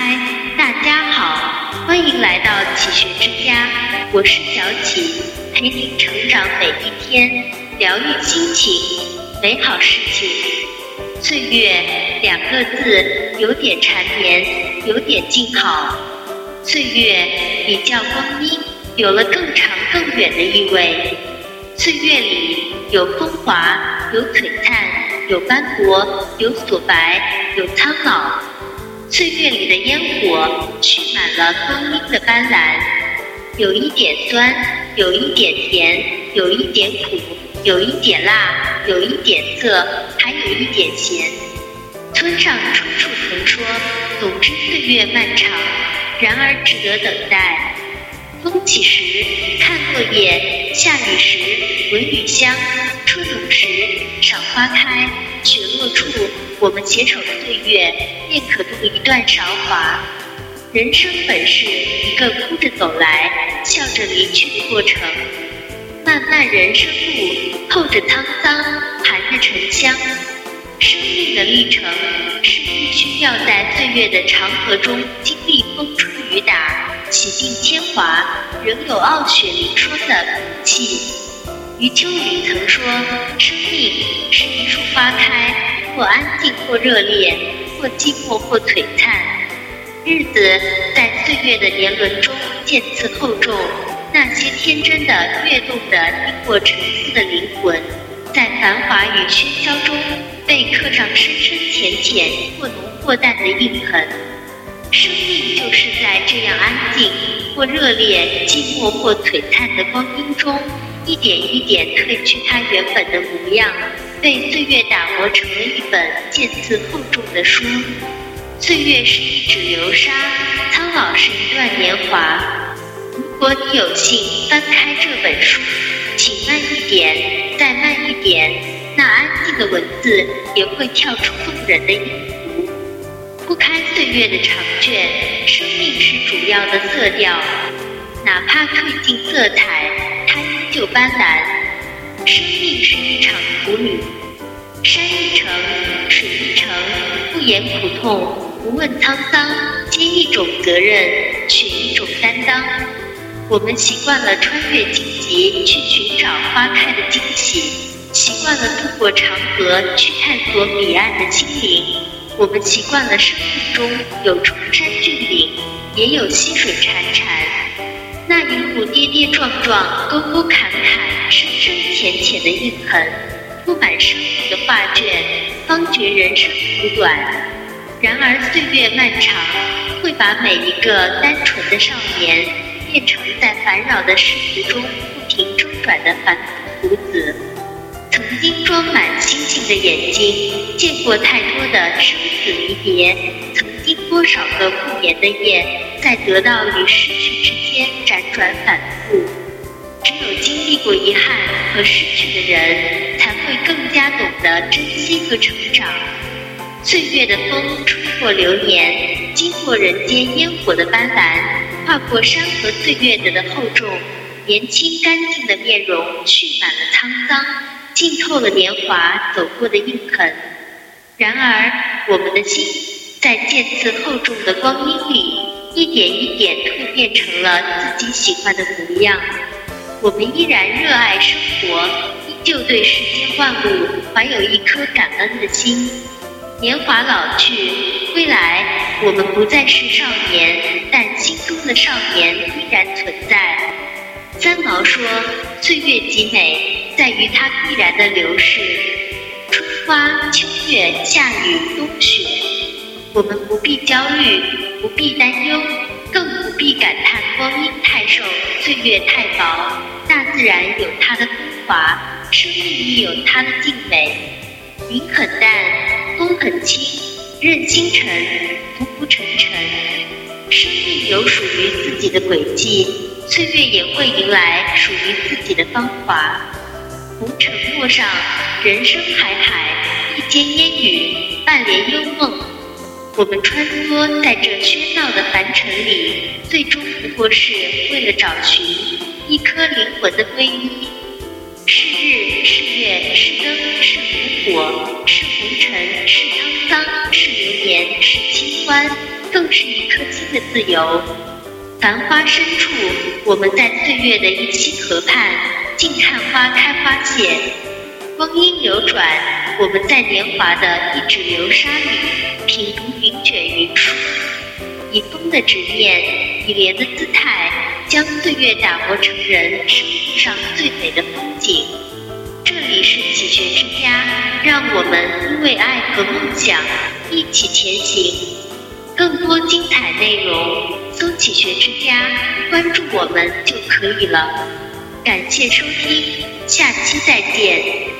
嗨，大家好，欢迎来到启学之家，我是小启，陪您成长每一天，疗愈心情，美好事情。岁月两个字，有点缠绵，有点静好。岁月比较光阴，有了更长更远的意味。岁月里有风华，有璀璨，有斑驳，有锁白，有苍老。岁月里的烟火蓄满了光阴的斑斓，有一点酸，有一点甜，有一点苦，有一点辣，有一点涩，还有一点咸。村上春树曾说：“总之岁月漫长，然而值得等待。风起时看落叶，下雨时闻雨香，春浓时赏花开，雪落处。”我们携手的岁月，便可度一段韶华。人生本是一个哭着走来，笑着离去的过程。漫漫人生路，透着沧桑，含着沉香。生命的历程是必须要在岁月的长河中经历风吹雨打，洗尽铅华，仍有傲雪凌霜的骨气。余秋雨曾说：“生命。”或安静，或热烈，或寂寞，或璀璨。日子在岁月的年轮中渐次厚重，那些天真的、跃动的、经过沉思的灵魂，在繁华与喧嚣中被刻上深深浅浅、或浓或淡的印痕。生命就是在这样安静、或热烈、寂寞或璀璨的光阴中，一点一点褪去它原本的模样。被岁月打磨成了一本渐次厚重的书。岁月是一纸流沙，苍老是一段年华。如果你有幸翻开这本书，请慢一点，再慢一点，那安静的文字也会跳出动人的音符。铺开岁月的长卷，生命是主要的色调，哪怕褪尽色彩，它依旧斑斓。生命是一场苦旅，山一程，水一程，不言苦痛，不问沧桑，皆一种责任，取一种担当。我们习惯了穿越荆棘去寻找花开的惊喜，习惯了渡过长河去探索彼岸的清灵。我们习惯了生命中有崇山峻岭，也有溪水潺潺。那一路跌跌撞撞，沟沟坎坎。的印痕，铺满生命的画卷，方觉人生苦短。然而岁月漫长，会把每一个单纯的少年，变成在烦扰的世俗中不停周转的凡夫俗子。曾经装满星星的眼睛，见过太多的生死离别。曾经多少个不眠的夜，在得到与失去之间辗转反复。只有经历过遗憾和失去的人，才会更加懂得珍惜和成长。岁月的风吹过流年，经过人间烟火的斑斓，跨过山河岁月的厚重，年轻干净的面容蓄满了沧桑，浸透了年华走过的印痕。然而，我们的心在渐次厚重的光阴里，一点一点蜕变成了自己喜欢的模样。我们依然热爱生活，依旧对世间万物怀有一颗感恩的心。年华老去，归来，我们不再是少年，但心中的少年依然存在。三毛说：“岁月极美，在于它必然的流逝。春花秋月夏雨冬雪，我们不必焦虑，不必担忧。”更必感叹光阴太瘦，岁月太薄。大自然有它的风华，生命亦有它的静美。云很淡，风很轻，任星辰浮浮沉沉。生命有属于自己的轨迹，岁月也会迎来属于自己的芳华。红尘陌上，人生海海，一间烟雨，半帘幽梦。我们穿梭在这喧闹的凡尘里，最终不过是为了找寻一颗灵魂的皈依。是日，是月，是灯，是炉火，是红尘，是沧桑，是流年，是清欢，更是一颗心的自由。繁花深处，我们在岁月的一溪河畔，静看花开花谢。光阴流转，我们在年华的一指流沙里，品读卷云舒。以风的执念，以莲的姿态，将岁月打磨成人生路上最美的风景。这里是启学之家，让我们因为爱和梦想一起前行。更多精彩内容，搜“启学之家”，关注我们就可以了。感谢收听，下期再见。